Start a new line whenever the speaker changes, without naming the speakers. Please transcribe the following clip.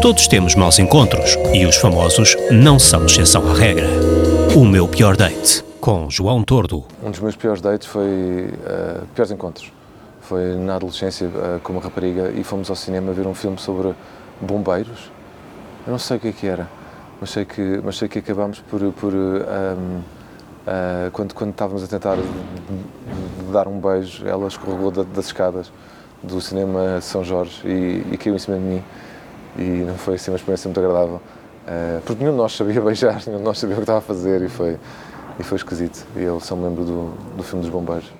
Todos temos maus encontros e os famosos não são exceção à regra. O meu pior date com João Tordo.
Um dos meus piores dates foi uh, piores encontros. Foi na adolescência uh, com uma rapariga e fomos ao cinema ver um filme sobre bombeiros. Eu não sei o que é que era, mas sei que, mas sei que acabámos por, por um, uh, quando, quando estávamos a tentar dar um beijo, ela escorregou das escadas do cinema São Jorge e, e caiu em cima de mim e não foi assim uma experiência muito agradável. Uh, porque nenhum de nós sabia beijar, nenhum de nós sabia o que estava a fazer e foi, e foi esquisito. E eu só me lembro do, do filme dos bombeiros.